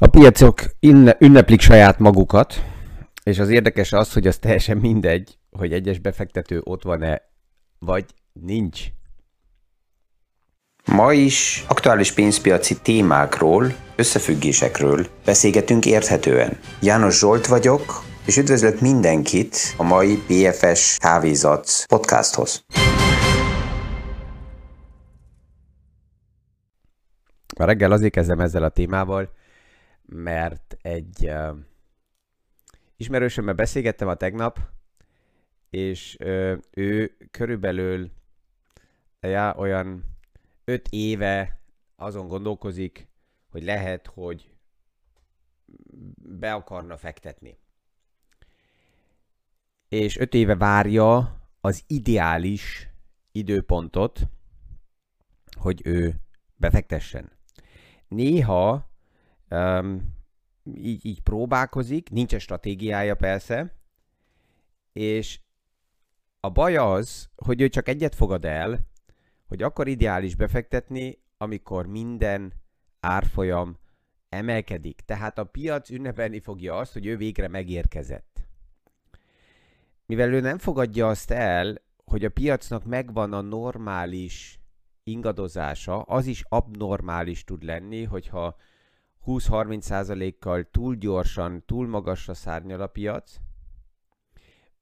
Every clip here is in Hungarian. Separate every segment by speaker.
Speaker 1: A piacok ünneplik saját magukat, és az érdekes az, hogy az teljesen mindegy, hogy egyes befektető ott van-e, vagy nincs.
Speaker 2: Ma is aktuális pénzpiaci témákról, összefüggésekről beszélgetünk érthetően. János Zsolt vagyok, és üdvözlök mindenkit a mai BFS Kávézat podcasthoz.
Speaker 1: A reggel azért kezdem ezzel a témával, mert egy uh, ismerősömmel beszélgettem a tegnap, és uh, ő körülbelül ja, olyan öt éve azon gondolkozik, hogy lehet, hogy be akarna fektetni. És öt éve várja az ideális időpontot, hogy ő befektessen. Néha um, így, így próbálkozik, nincs stratégiája persze, és a baj az, hogy ő csak egyet fogad el, hogy akkor ideális befektetni, amikor minden árfolyam emelkedik. Tehát a piac ünnepelni fogja azt, hogy ő végre megérkezett. Mivel ő nem fogadja azt el, hogy a piacnak megvan a normális ingadozása, az is abnormális tud lenni, hogyha 20-30%-kal túl gyorsan, túl magasra szárnyal a piac,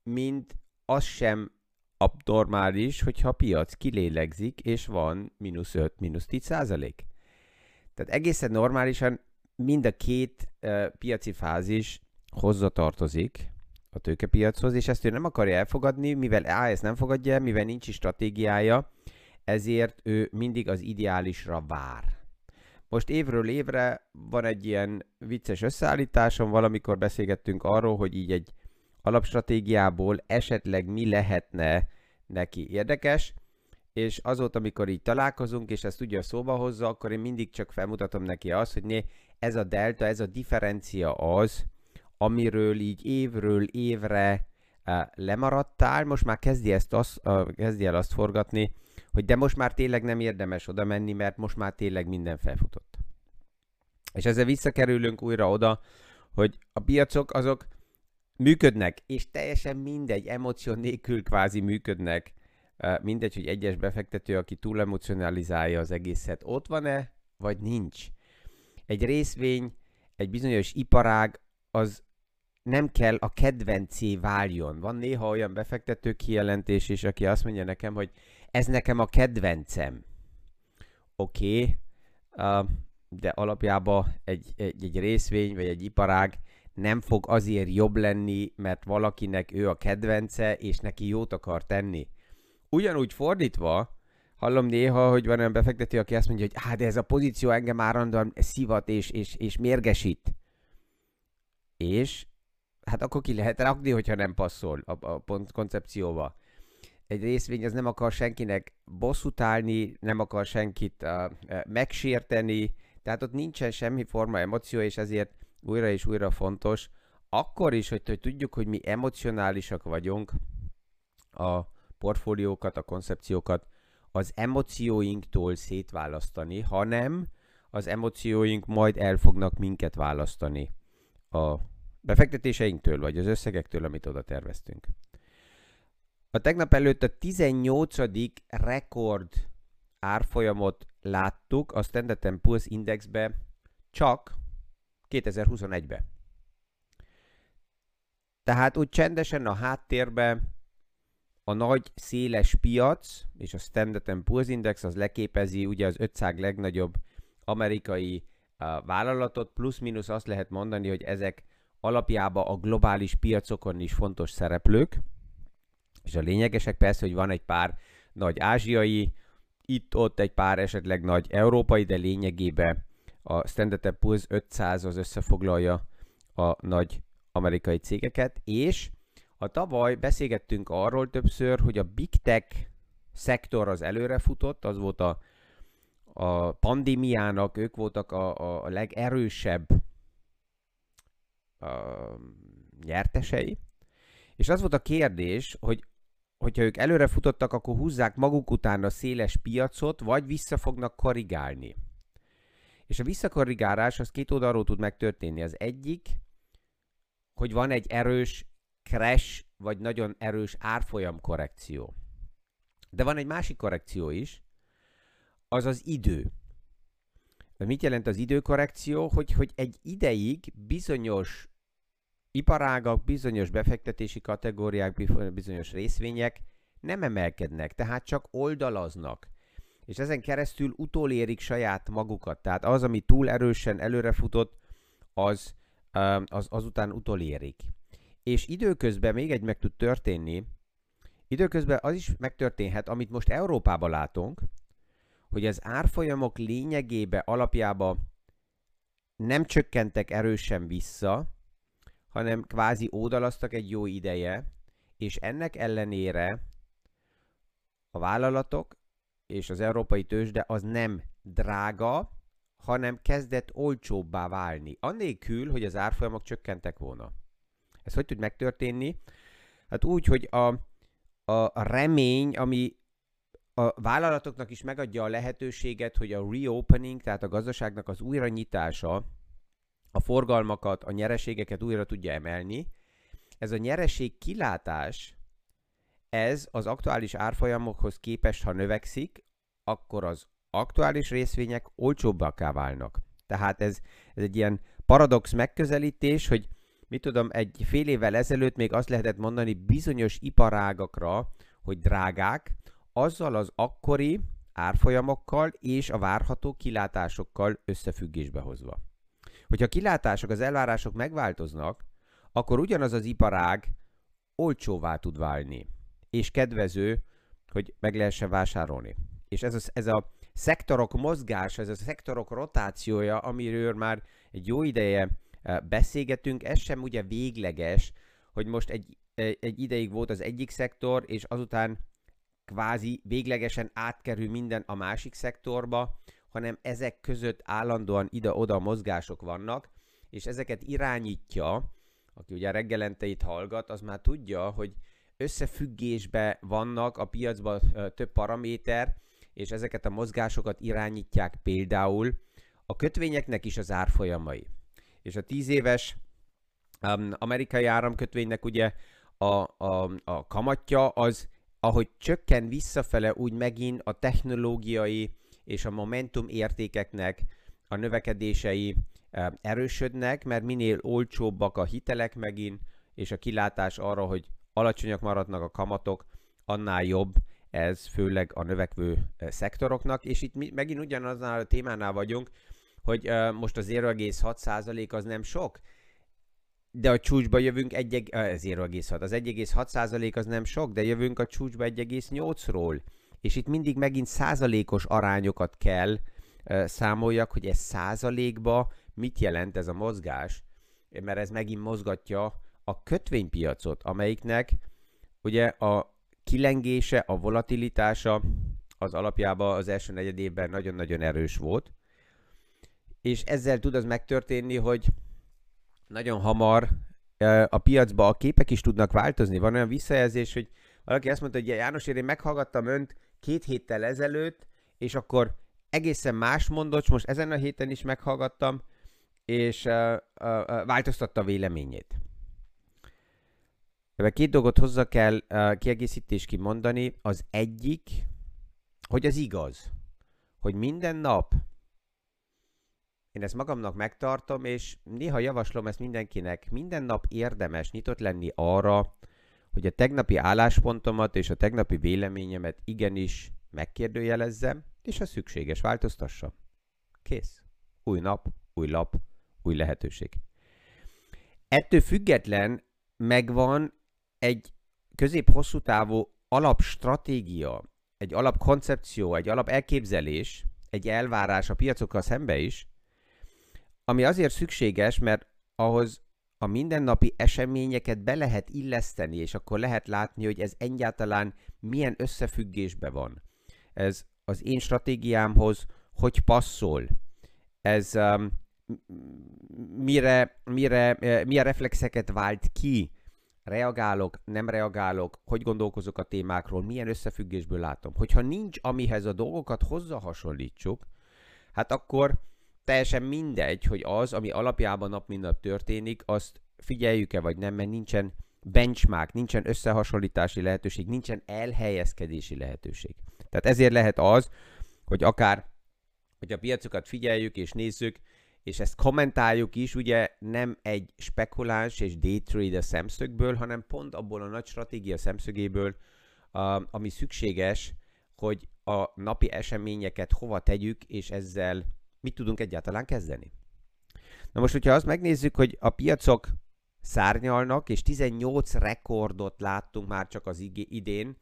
Speaker 1: mint az sem abnormális, hogyha a piac kilélegzik, és van mínusz 5, mínusz 10 százalék. Tehát egészen normálisan mind a két uh, piaci fázis hozzatartozik a tőkepiachoz, és ezt ő nem akarja elfogadni, mivel A, ezt nem fogadja el, mivel nincs is stratégiája, ezért ő mindig az ideálisra vár. Most évről évre van egy ilyen vicces összeállításom, valamikor beszélgettünk arról, hogy így egy alapstratégiából esetleg mi lehetne neki érdekes, és azóta, amikor így találkozunk, és ezt ugye szóba hozza, akkor én mindig csak felmutatom neki azt, hogy né, ez a delta, ez a differencia az, amiről így évről évre uh, lemaradtál, most már kezdi, ezt az, uh, kezdi el azt forgatni, hogy de most már tényleg nem érdemes oda menni, mert most már tényleg minden felfutott. És ezzel visszakerülünk újra oda, hogy a piacok azok működnek, és teljesen mindegy, emóció nélkül kvázi működnek, mindegy, hogy egyes befektető, aki túl emocionalizálja az egészet, ott van-e, vagy nincs. Egy részvény, egy bizonyos iparág, az nem kell a kedvencé váljon. Van néha olyan befektető kijelentés is, aki azt mondja nekem, hogy ez nekem a kedvencem. Oké, okay, uh, de alapjában egy, egy, egy részvény vagy egy iparág nem fog azért jobb lenni, mert valakinek ő a kedvence, és neki jót akar tenni. Ugyanúgy fordítva, hallom néha, hogy van olyan befektető, aki azt mondja, hogy hát ez a pozíció engem állandóan szivat és, és, és mérgesít. És hát akkor ki lehet rakni, hogyha nem passzol a, a pont koncepcióba egy részvény az nem akar senkinek bosszút állni, nem akar senkit uh, megsérteni, tehát ott nincsen semmi forma emóció, és ezért újra és újra fontos, akkor is, hogy, hogy tudjuk, hogy mi emocionálisak vagyunk, a portfóliókat, a koncepciókat az emócióinktól szétválasztani, hanem az emócióink majd el fognak minket választani a befektetéseinktől, vagy az összegektől, amit oda terveztünk. A tegnap előtt a 18. rekord árfolyamot láttuk a Standard Poor's Indexbe csak 2021-be. Tehát úgy csendesen a háttérben a nagy, széles piac és a Standard Poor's Index az leképezi ugye az 500 legnagyobb amerikai uh, vállalatot, plusz-minusz azt lehet mondani, hogy ezek alapjában a globális piacokon is fontos szereplők. És a lényegesek persze, hogy van egy pár nagy ázsiai, itt-ott egy pár esetleg nagy európai, de lényegében a Standard Poor's 500 az összefoglalja a nagy amerikai cégeket, és a tavaly beszélgettünk arról többször, hogy a Big Tech szektor az előre futott, az volt a, a pandémiának, ők voltak a, a legerősebb a, nyertesei, és az volt a kérdés, hogy hogyha ők előre futottak, akkor húzzák maguk után a széles piacot, vagy vissza fognak korrigálni. És a visszakorrigálás az két oldalról tud megtörténni. Az egyik, hogy van egy erős crash, vagy nagyon erős árfolyam korrekció. De van egy másik korrekció is, az az idő. Mit jelent az időkorrekció? Hogy, hogy egy ideig bizonyos iparágak, bizonyos befektetési kategóriák, bizonyos részvények nem emelkednek, tehát csak oldalaznak. És ezen keresztül utolérik saját magukat. Tehát az, ami túl erősen előrefutott, az, az azután utolérik. És időközben még egy meg tud történni, időközben az is megtörténhet, amit most Európában látunk, hogy az árfolyamok lényegébe alapjába nem csökkentek erősen vissza, hanem kvázi ódalasztak egy jó ideje, és ennek ellenére a vállalatok és az európai tőzsde az nem drága, hanem kezdett olcsóbbá válni, annélkül, hogy az árfolyamok csökkentek volna. Ez hogy tud megtörténni? Hát úgy, hogy a, a remény, ami a vállalatoknak is megadja a lehetőséget, hogy a reopening, tehát a gazdaságnak az újranyitása a forgalmakat, a nyereségeket újra tudja emelni. Ez a nyereség kilátás, ez az aktuális árfolyamokhoz képest, ha növekszik, akkor az aktuális részvények olcsóbbakká válnak. Tehát ez, ez egy ilyen paradox megközelítés, hogy mit tudom, egy fél évvel ezelőtt még azt lehetett mondani bizonyos iparágakra, hogy drágák, azzal az akkori árfolyamokkal és a várható kilátásokkal összefüggésbe hozva. Hogyha a kilátások, az elvárások megváltoznak, akkor ugyanaz az iparág olcsóvá tud válni, és kedvező, hogy meg lehessen vásárolni. És ez a, ez a szektorok mozgása, ez a szektorok rotációja, amiről már egy jó ideje e, beszélgetünk, ez sem ugye végleges, hogy most egy, e, egy ideig volt az egyik szektor, és azután kvázi véglegesen átkerül minden a másik szektorba, hanem ezek között állandóan ide-oda mozgások vannak, és ezeket irányítja, aki ugye reggelente itt hallgat, az már tudja, hogy összefüggésbe vannak a piacban több paraméter, és ezeket a mozgásokat irányítják például a kötvényeknek is az árfolyamai. És a 10 éves um, amerikai áramkötvénynek ugye a, a, a kamatja az, ahogy csökken visszafele, úgy megint a technológiai és a momentum értékeknek a növekedései erősödnek, mert minél olcsóbbak a hitelek megint, és a kilátás arra, hogy alacsonyak maradnak a kamatok, annál jobb ez főleg a növekvő szektoroknak, és itt megint ugyanaznál a témánál vagyunk, hogy most az 0,6% az nem sok, de a csúcsba jövünk 0,6. Az 1,6% az nem sok, de jövünk a csúcsba 1,8-ról és itt mindig megint százalékos arányokat kell számoljak, hogy ez százalékba mit jelent ez a mozgás, mert ez megint mozgatja a kötvénypiacot, amelyiknek ugye a kilengése, a volatilitása az alapjában az első negyed évben nagyon-nagyon erős volt, és ezzel tud az megtörténni, hogy nagyon hamar a piacba a képek is tudnak változni. Van olyan visszajelzés, hogy valaki azt mondta, hogy János, én meghallgattam önt, két héttel ezelőtt, és akkor egészen más mondott, most ezen a héten is meghallgattam, és uh, uh, változtatta a véleményét. Ebben két dolgot hozzá kell uh, kiegészítés kimondani. Az egyik, hogy az igaz, hogy minden nap én ezt magamnak megtartom, és néha javaslom ezt mindenkinek, minden nap érdemes nyitott lenni arra, hogy a tegnapi álláspontomat és a tegnapi véleményemet igenis megkérdőjelezzem, és ha szükséges, változtassam. Kész. Új nap, új lap, új lehetőség. Ettől független megvan egy közép-hosszú távú alapstratégia, egy alapkoncepció, egy alap elképzelés, egy elvárás a piacokkal szembe is, ami azért szükséges, mert ahhoz a mindennapi eseményeket be lehet illeszteni, és akkor lehet látni, hogy ez egyáltalán milyen összefüggésben van. Ez az én stratégiámhoz hogy passzol. Ez um, mire, mire, milyen reflexeket vált ki, reagálok, nem reagálok, hogy gondolkozok a témákról, milyen összefüggésből látom. Hogyha nincs, amihez a dolgokat hozzahasonlítsuk, hát akkor teljesen mindegy, hogy az, ami alapjában nap mint nap történik, azt figyeljük-e vagy nem, mert nincsen benchmark, nincsen összehasonlítási lehetőség, nincsen elhelyezkedési lehetőség. Tehát ezért lehet az, hogy akár, hogy a piacokat figyeljük és nézzük, és ezt kommentáljuk is, ugye nem egy spekuláns és day trader szemszögből, hanem pont abból a nagy stratégia szemszögéből, ami szükséges, hogy a napi eseményeket hova tegyük, és ezzel mit tudunk egyáltalán kezdeni. Na most, hogyha azt megnézzük, hogy a piacok szárnyalnak, és 18 rekordot láttunk már csak az idén,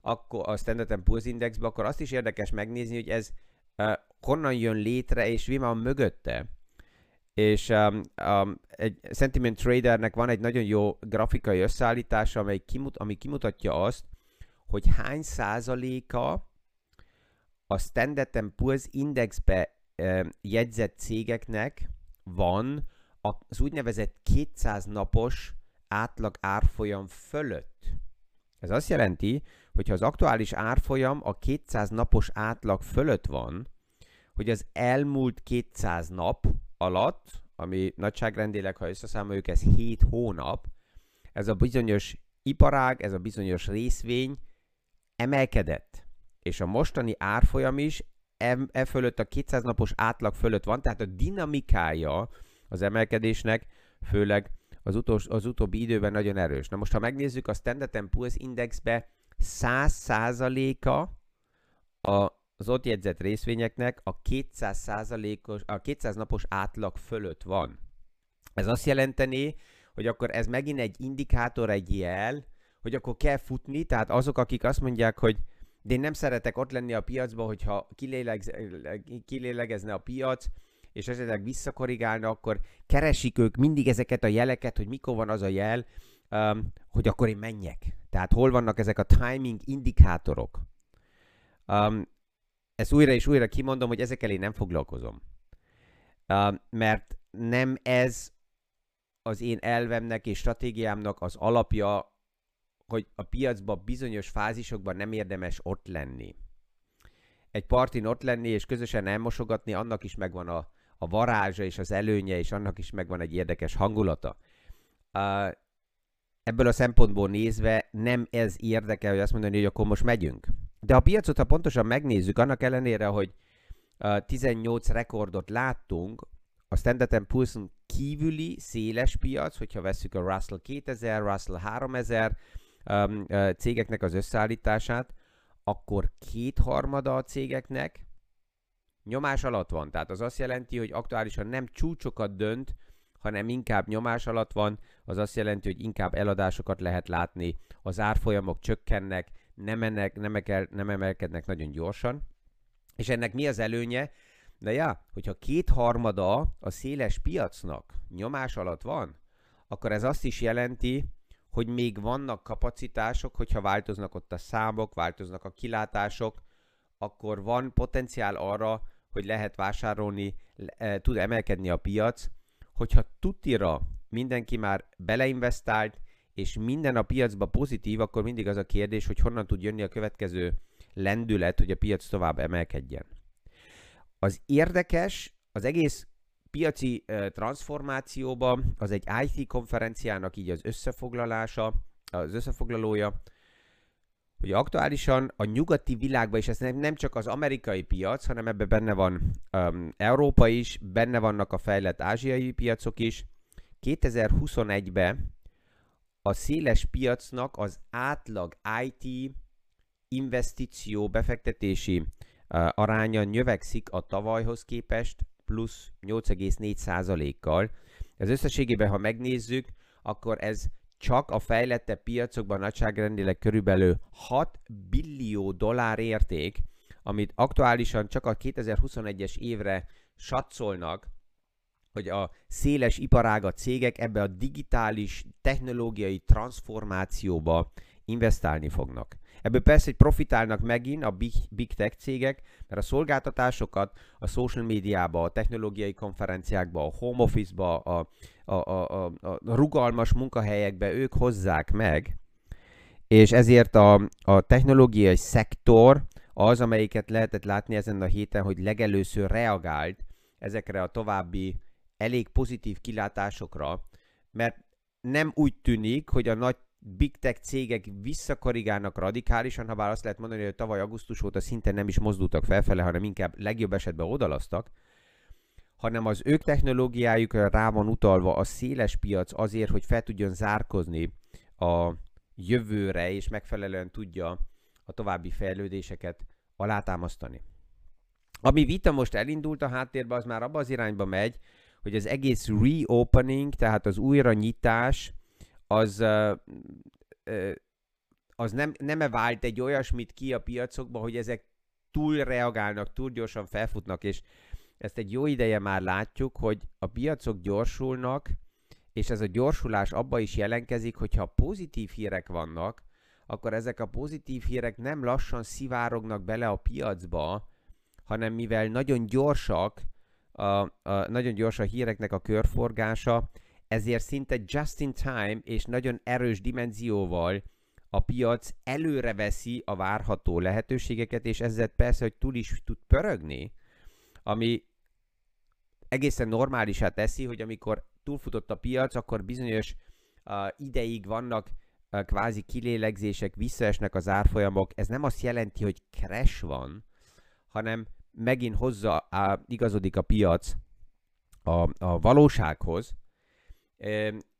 Speaker 1: akkor a Standard Poor's Indexbe, akkor azt is érdekes megnézni, hogy ez uh, honnan jön létre, és mi van mögötte. És um, um, egy Sentiment Tradernek van egy nagyon jó grafikai összeállítása, amely kimut, ami kimutatja azt, hogy hány százaléka a Standard Poor's Indexbe jegyzett cégeknek van az úgynevezett 200 napos átlag árfolyam fölött. Ez azt jelenti, hogy ha az aktuális árfolyam a 200 napos átlag fölött van, hogy az elmúlt 200 nap alatt, ami nagyságrendileg, ha összeszámoljuk, ez 7 hónap, ez a bizonyos iparág, ez a bizonyos részvény emelkedett. És a mostani árfolyam is e, fölött a 200 napos átlag fölött van, tehát a dinamikája az emelkedésnek, főleg az, utolsó, az utóbbi időben nagyon erős. Na most, ha megnézzük a Standard Poor's Indexbe, 100%-a az ott jegyzett részvényeknek a 200, a 200 napos átlag fölött van. Ez azt jelenteni, hogy akkor ez megint egy indikátor, egy jel, hogy akkor kell futni, tehát azok, akik azt mondják, hogy de én nem szeretek ott lenni a piacban, hogyha kilélegez, kilélegezne a piac, és esetleg visszakorrigálna, akkor keresik ők mindig ezeket a jeleket, hogy mikor van az a jel, um, hogy akkor én menjek. Tehát hol vannak ezek a timing indikátorok. Um, ezt újra és újra kimondom, hogy ezekkel én nem foglalkozom. Um, mert nem ez az én elvemnek és stratégiámnak az alapja, hogy a piacban bizonyos fázisokban nem érdemes ott lenni. Egy partin ott lenni és közösen elmosogatni, annak is megvan a, a varázsa és az előnye, és annak is megvan egy érdekes hangulata. Uh, ebből a szempontból nézve nem ez érdekel, hogy azt mondani, hogy akkor most megyünk. De a piacot, ha pontosan megnézzük, annak ellenére, hogy uh, 18 rekordot láttunk, a Standard Poor's kívüli széles piac, hogyha vesszük a Russell 2000, Russell 3000 um, uh, cégeknek az összeállítását, akkor kétharmada a cégeknek nyomás alatt van. Tehát az azt jelenti, hogy aktuálisan nem csúcsokat dönt, hanem inkább nyomás alatt van, az azt jelenti, hogy inkább eladásokat lehet látni, az árfolyamok csökkennek, nem, ennek, nem, ekel, nem emelkednek nagyon gyorsan. És ennek mi az előnye? De ja, hogyha kétharmada a széles piacnak nyomás alatt van, akkor ez azt is jelenti, hogy még vannak kapacitások, hogyha változnak ott a számok, változnak a kilátások, akkor van potenciál arra, hogy lehet vásárolni, e, tud emelkedni a piac, hogyha tutira mindenki már beleinvestált, és minden a piacba pozitív, akkor mindig az a kérdés, hogy honnan tud jönni a következő lendület, hogy a piac tovább emelkedjen. Az érdekes, az egész piaci transformációban az egy IT konferenciának így az összefoglalása, az összefoglalója, hogy aktuálisan a nyugati világban, és ez nem csak az amerikai piac, hanem ebben benne van um, Európa is, benne vannak a fejlett ázsiai piacok is. 2021-ben a széles piacnak az átlag IT investíció befektetési uh, aránya növekszik a tavalyhoz képest plusz 8,4%-kal. Ez összességében, ha megnézzük, akkor ez csak a fejlettebb piacokban nagyságrendileg körülbelül 6 billió dollár érték, amit aktuálisan csak a 2021-es évre satszolnak, hogy a széles iparága cégek ebbe a digitális technológiai transformációba investálni fognak. Ebből persze, hogy profitálnak megint a big, big tech cégek, mert a szolgáltatásokat a social médiába, a technológiai konferenciákba, a home office-ba, a, a, a, a, a rugalmas munkahelyekbe ők hozzák meg, és ezért a, a technológiai szektor az, amelyiket lehetett látni ezen a héten, hogy legelőször reagált ezekre a további elég pozitív kilátásokra, mert nem úgy tűnik, hogy a nagy big tech cégek visszakorrigálnak radikálisan, ha bár azt lehet mondani, hogy tavaly augusztus óta szinte nem is mozdultak felfele, hanem inkább legjobb esetben odalasztak, hanem az ők technológiájukra rá van utalva a széles piac azért, hogy fel tudjon zárkozni a jövőre, és megfelelően tudja a további fejlődéseket alátámasztani. Ami vita most elindult a háttérbe, az már abba az irányba megy, hogy az egész reopening, tehát az újranyitás, az, az nem, nem-e vált egy olyasmit ki a piacokba, hogy ezek túl reagálnak, túl gyorsan felfutnak, és ezt egy jó ideje már látjuk, hogy a piacok gyorsulnak, és ez a gyorsulás abba is jelenkezik, hogyha pozitív hírek vannak, akkor ezek a pozitív hírek nem lassan szivárognak bele a piacba, hanem mivel nagyon gyorsak, a, a, nagyon gyors a híreknek a körforgása, ezért szinte just in time és nagyon erős dimenzióval a piac előre veszi a várható lehetőségeket, és ezzel persze, hogy túl is tud pörögni, ami egészen normálisá teszi, hogy amikor túlfutott a piac, akkor bizonyos uh, ideig vannak uh, kvázi kilélegzések, visszaesnek az árfolyamok. Ez nem azt jelenti, hogy crash van, hanem megint hozza, uh, igazodik a piac a, a valósághoz,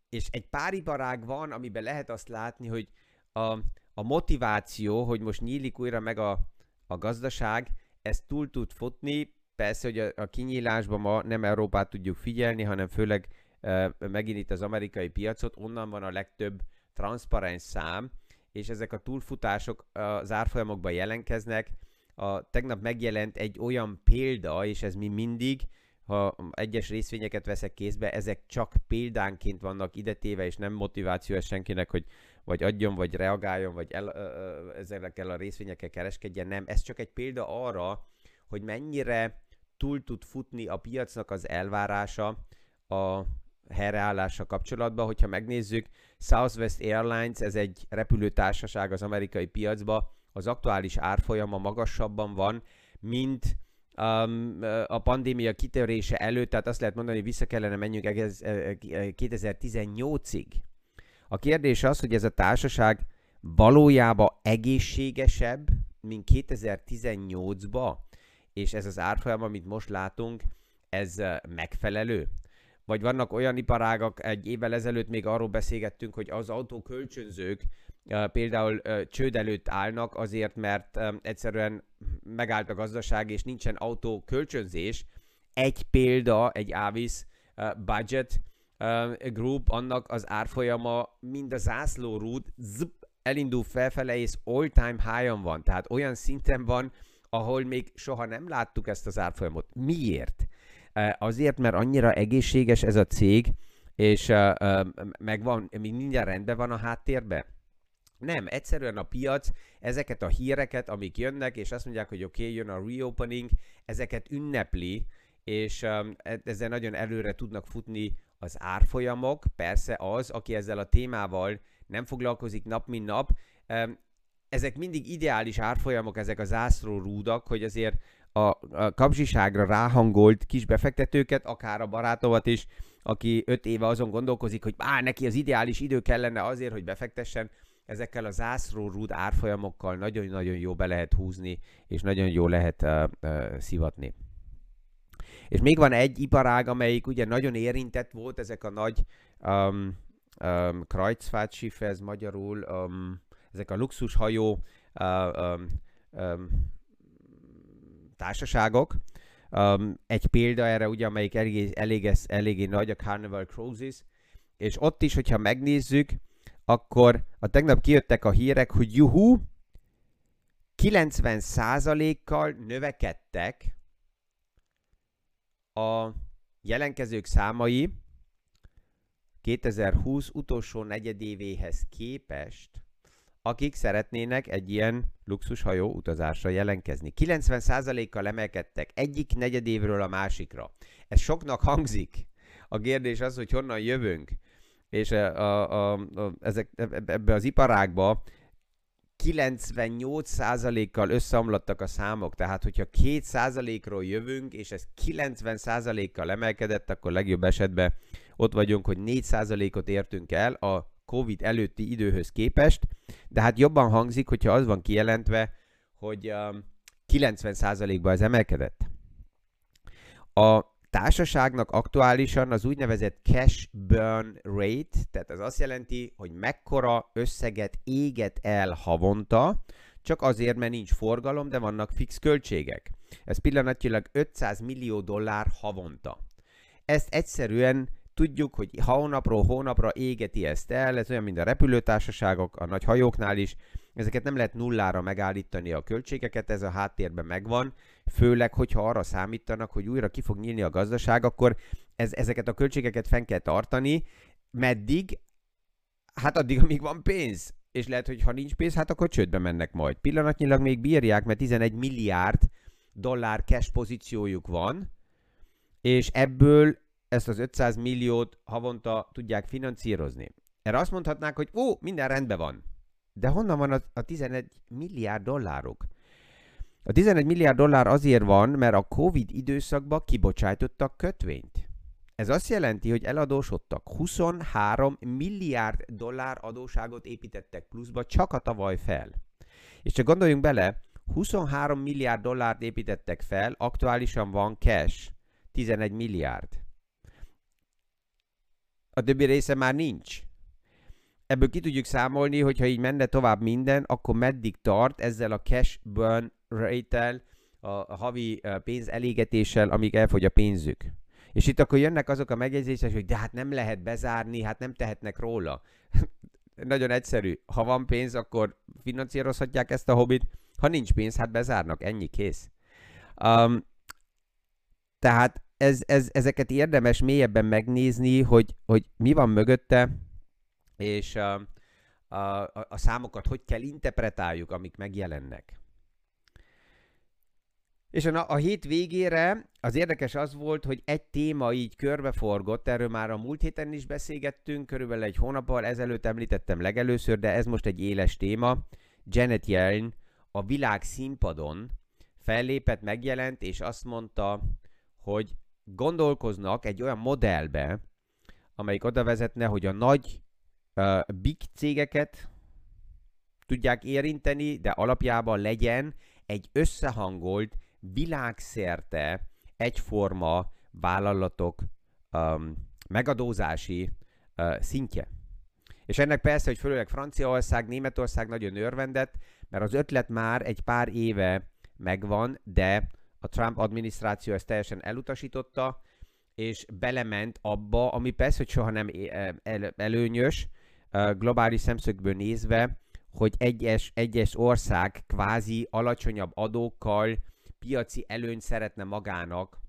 Speaker 1: és egy pár iparág van, amiben lehet azt látni, hogy a, a motiváció, hogy most nyílik újra meg a, a gazdaság, ez túl tud futni, persze, hogy a, a kinyílásban ma nem Európát tudjuk figyelni, hanem főleg e, megint itt az amerikai piacot, onnan van a legtöbb transzparens szám, és ezek a túlfutások az árfolyamokban jelenkeznek. A, tegnap megjelent egy olyan példa, és ez mi mindig, ha egyes részvényeket veszek kézbe, ezek csak példánként vannak idetéve, és nem motiváció ez senkinek, hogy vagy adjon, vagy reagáljon, vagy el, ezekkel a részvényekkel kereskedjen, nem. Ez csak egy példa arra, hogy mennyire túl tud futni a piacnak az elvárása a helyreállása kapcsolatban. Hogyha megnézzük, Southwest Airlines, ez egy repülőtársaság az amerikai piacba, az aktuális árfolyama magasabban van, mint a pandémia kitörése előtt, tehát azt lehet mondani, hogy vissza kellene menjünk 2018-ig. A kérdés az, hogy ez a társaság valójában egészségesebb, mint 2018-ba, és ez az árfolyam, amit most látunk, ez megfelelő? Vagy vannak olyan iparágak, egy évvel ezelőtt még arról beszélgettünk, hogy az autókölcsönzők például csőd előtt állnak azért, mert egyszerűen megállt a gazdaság, és nincsen autókölcsönzés. Egy példa, egy Avis budget group, annak az árfolyama mind a zászlórúd zp, elindul felfele, és all-time high-on van. Tehát olyan szinten van, ahol még soha nem láttuk ezt az árfolyamot. Miért? Azért, mert annyira egészséges ez a cég, és megvan, még mindjárt rendben van a háttérben. Nem, egyszerűen a piac ezeket a híreket, amik jönnek, és azt mondják, hogy oké, okay, jön a reopening, ezeket ünnepli, és um, ezzel nagyon előre tudnak futni az árfolyamok. Persze az, aki ezzel a témával nem foglalkozik nap mint nap, ezek mindig ideális árfolyamok, ezek a zászló rúdak, hogy azért a, a kapzsiságra ráhangolt kis befektetőket, akár a barátomat is, aki öt éve azon gondolkozik, hogy á, neki az ideális idő kellene azért, hogy befektessen, ezekkel a zászló rúd árfolyamokkal nagyon-nagyon jó be lehet húzni, és nagyon jó lehet uh, uh, szivatni. És még van egy iparág, amelyik ugye nagyon érintett volt, ezek a nagy um, um, Kreuzfahrtschiff, ez magyarul um, ezek a luxushajó uh, um, um, társaságok. Um, egy példa erre, ugye, amelyik eléggé, eléggé, eléggé nagy, a Carnival Cruises, és ott is, hogyha megnézzük, akkor a tegnap kijöttek a hírek, hogy juhu, 90%-kal növekedtek a jelenkezők számai 2020 utolsó negyedévéhez képest akik szeretnének egy ilyen luxushajó utazásra jelentkezni. 90%-kal emelkedtek egyik negyedévről a másikra. Ez soknak hangzik. A kérdés az, hogy honnan jövünk. És a, a, a, a, ezek, ebbe az iparágba 98%-kal összeomlottak a számok, tehát hogyha 2%-ról jövünk, és ez 90%-kal emelkedett, akkor legjobb esetben ott vagyunk, hogy 4%-ot értünk el a Covid előtti időhöz képest, de hát jobban hangzik, hogyha az van kijelentve, hogy 90%-ba ez emelkedett. A társaságnak aktuálisan az úgynevezett cash burn rate, tehát az azt jelenti, hogy mekkora összeget éget el havonta, csak azért, mert nincs forgalom, de vannak fix költségek. Ez pillanatnyilag 500 millió dollár havonta. Ezt egyszerűen tudjuk, hogy hónapról hónapra égeti ezt el, ez olyan, mint a repülőtársaságok, a nagy hajóknál is, ezeket nem lehet nullára megállítani a költségeket, ez a háttérben megvan, főleg, hogyha arra számítanak, hogy újra ki fog nyílni a gazdaság, akkor ez, ezeket a költségeket fenn kell tartani, meddig? Hát addig, amíg van pénz. És lehet, hogy ha nincs pénz, hát akkor csődbe mennek majd. Pillanatnyilag még bírják, mert 11 milliárd dollár cash pozíciójuk van, és ebből ezt az 500 milliót havonta tudják finanszírozni. Erre azt mondhatnák, hogy ó, minden rendben van. De honnan van a, a 11 milliárd dolláruk? A 11 milliárd dollár azért van, mert a Covid időszakban kibocsájtottak kötvényt. Ez azt jelenti, hogy eladósodtak. 23 milliárd dollár adóságot építettek pluszba csak a tavaly fel. És csak gondoljunk bele, 23 milliárd dollárt építettek fel, aktuálisan van cash, 11 milliárd. A többi része már nincs ebből ki tudjuk számolni, hogyha így menne tovább minden, akkor meddig tart ezzel a cash burn rate-tel, a havi pénz elégetéssel, amíg elfogy a pénzük. És itt akkor jönnek azok a megjegyzések, hogy de hát nem lehet bezárni, hát nem tehetnek róla. Nagyon egyszerű. Ha van pénz, akkor finanszírozhatják ezt a hobbit. Ha nincs pénz, hát bezárnak. Ennyi, kész. Um, tehát ez, ez, ezeket érdemes mélyebben megnézni, hogy, hogy mi van mögötte, és a, a, a számokat hogy kell interpretáljuk, amik megjelennek. És a, a hét végére az érdekes az volt, hogy egy téma így körbeforgott, erről már a múlt héten is beszélgettünk, körülbelül egy hónappal ezelőtt említettem legelőször, de ez most egy éles téma. Janet Yellen a világ színpadon fellépett, megjelent, és azt mondta, hogy gondolkoznak egy olyan modellbe, amelyik oda vezetne, hogy a nagy big cégeket tudják érinteni, de alapjában legyen egy összehangolt, világszerte egyforma vállalatok um, megadózási uh, szintje. És ennek persze, hogy főleg Franciaország, Németország nagyon örvendett, mert az ötlet már egy pár éve megvan, de a Trump adminisztráció ezt teljesen elutasította, és belement abba, ami persze, hogy soha nem el, előnyös, globális szemszögből nézve, hogy egyes, egyes ország kvázi alacsonyabb adókkal piaci előnyt szeretne magának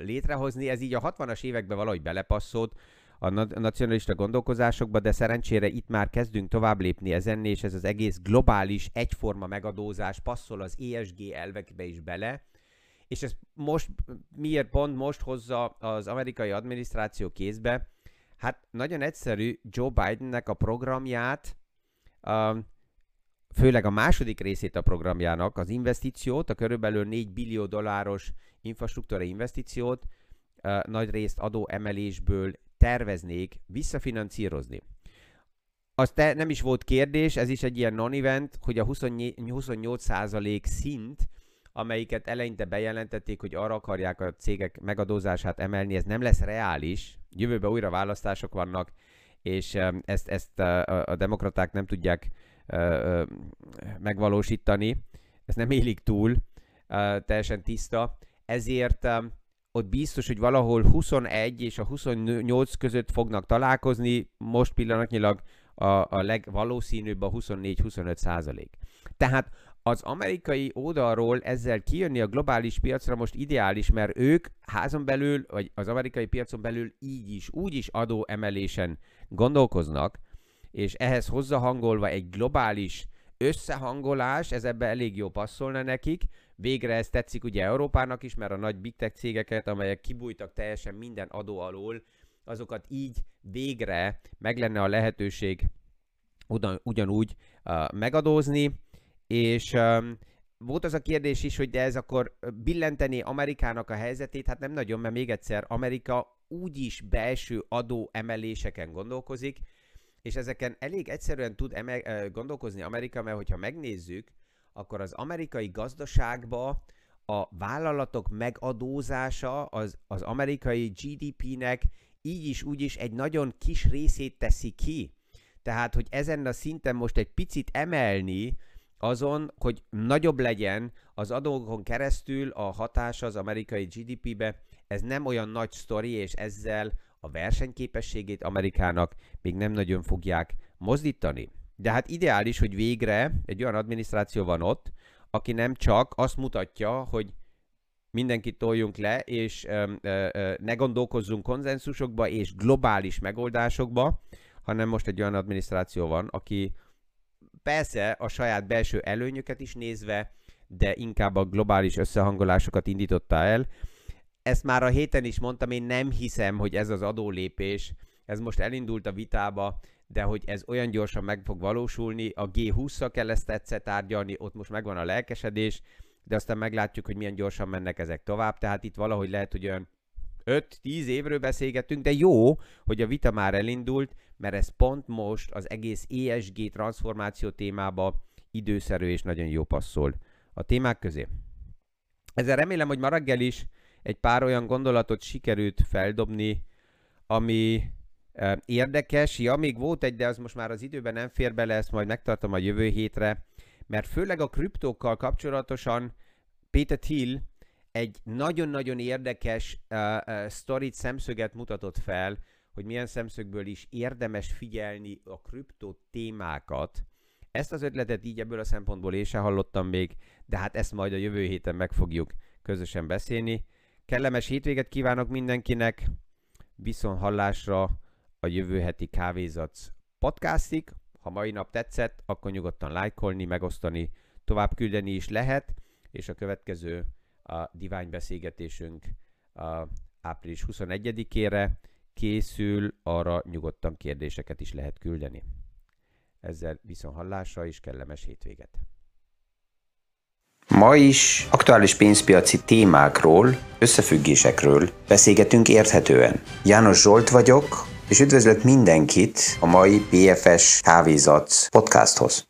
Speaker 1: létrehozni. Ez így a 60-as években valahogy belepasszolt a nacionalista gondolkozásokba, de szerencsére itt már kezdünk tovább lépni ezen, és ez az egész globális egyforma megadózás passzol az ESG elvekbe is bele, és ez most, miért pont most hozza az amerikai adminisztráció kézbe, Hát nagyon egyszerű, Joe Bidennek a programját, uh, főleg a második részét a programjának, az investíciót, a körülbelül 4 billió dolláros infrastruktúra investíciót uh, nagy részt adó emelésből terveznék visszafinanszírozni. Az te, nem is volt kérdés, ez is egy ilyen non-event, hogy a 28% szint, amelyiket eleinte bejelentették, hogy arra akarják a cégek megadózását emelni, ez nem lesz reális, jövőben újra választások vannak, és ezt, ezt a, a demokraták nem tudják megvalósítani, ezt nem élik túl, teljesen tiszta, ezért ott biztos, hogy valahol 21 és a 28 között fognak találkozni, most pillanatnyilag a, a legvalószínűbb a 24-25 százalék. Tehát az amerikai oldalról ezzel kijönni a globális piacra most ideális, mert ők házon belül, vagy az amerikai piacon belül így is, úgy is adó emelésen gondolkoznak, és ehhez hozzahangolva egy globális összehangolás, ez ebbe elég jó passzolna nekik. Végre ez tetszik ugye Európának is, mert a nagy big tech cégeket, amelyek kibújtak teljesen minden adó alól, azokat így végre meg lenne a lehetőség ugyanúgy uh, megadózni, és um, volt az a kérdés is, hogy de ez akkor billenteni Amerikának a helyzetét, hát nem nagyon, mert még egyszer Amerika úgyis belső adó emeléseken gondolkozik, és ezeken elég egyszerűen tud eme- gondolkozni Amerika, mert hogyha megnézzük, akkor az amerikai gazdaságba a vállalatok megadózása az, az amerikai GDP-nek így is úgy is egy nagyon kis részét teszi ki. Tehát, hogy ezen a szinten most egy picit emelni azon, hogy nagyobb legyen az adókon keresztül a hatása az amerikai GDP-be, ez nem olyan nagy sztori, és ezzel a versenyképességét Amerikának még nem nagyon fogják mozdítani. De hát ideális, hogy végre egy olyan adminisztráció van ott, aki nem csak azt mutatja, hogy mindenkit toljunk le, és ö, ö, ne gondolkozzunk konzenzusokba és globális megoldásokba, hanem most egy olyan adminisztráció van, aki persze a saját belső előnyöket is nézve, de inkább a globális összehangolásokat indította el. Ezt már a héten is mondtam, én nem hiszem, hogy ez az adólépés, ez most elindult a vitába, de hogy ez olyan gyorsan meg fog valósulni, a G20-szal kell ezt egyszer tárgyalni, ott most megvan a lelkesedés, de aztán meglátjuk, hogy milyen gyorsan mennek ezek tovább, tehát itt valahogy lehet, hogy olyan 5-10 évről beszélgetünk, de jó, hogy a vita már elindult, mert ez pont most az egész ESG transformáció témába időszerű és nagyon jó passzol a témák közé. Ezzel remélem, hogy ma reggel is egy pár olyan gondolatot sikerült feldobni, ami e, érdekes. Ja, még volt egy, de az most már az időben nem fér bele, ezt majd megtartom a jövő hétre, mert főleg a kriptókkal kapcsolatosan Peter Thiel egy nagyon-nagyon érdekes uh, uh, sztorit, szemszöget mutatott fel, hogy milyen szemszögből is érdemes figyelni a kriptó témákat. Ezt az ötletet így ebből a szempontból én sem hallottam még, de hát ezt majd a jövő héten meg fogjuk közösen beszélni. Kellemes hétvéget kívánok mindenkinek, viszont hallásra a jövő heti Kávézac podcastig. Ha mai nap tetszett, akkor nyugodtan lájkolni, megosztani, tovább küldeni is lehet, és a következő a divány beszélgetésünk a április 21-ére készül, arra nyugodtan kérdéseket is lehet küldeni. Ezzel viszont hallásra és kellemes hétvéget!
Speaker 2: Ma is aktuális pénzpiaci témákról, összefüggésekről beszélgetünk érthetően. János Zsolt vagyok, és üdvözlök mindenkit a mai BFS Kávézat podcasthoz.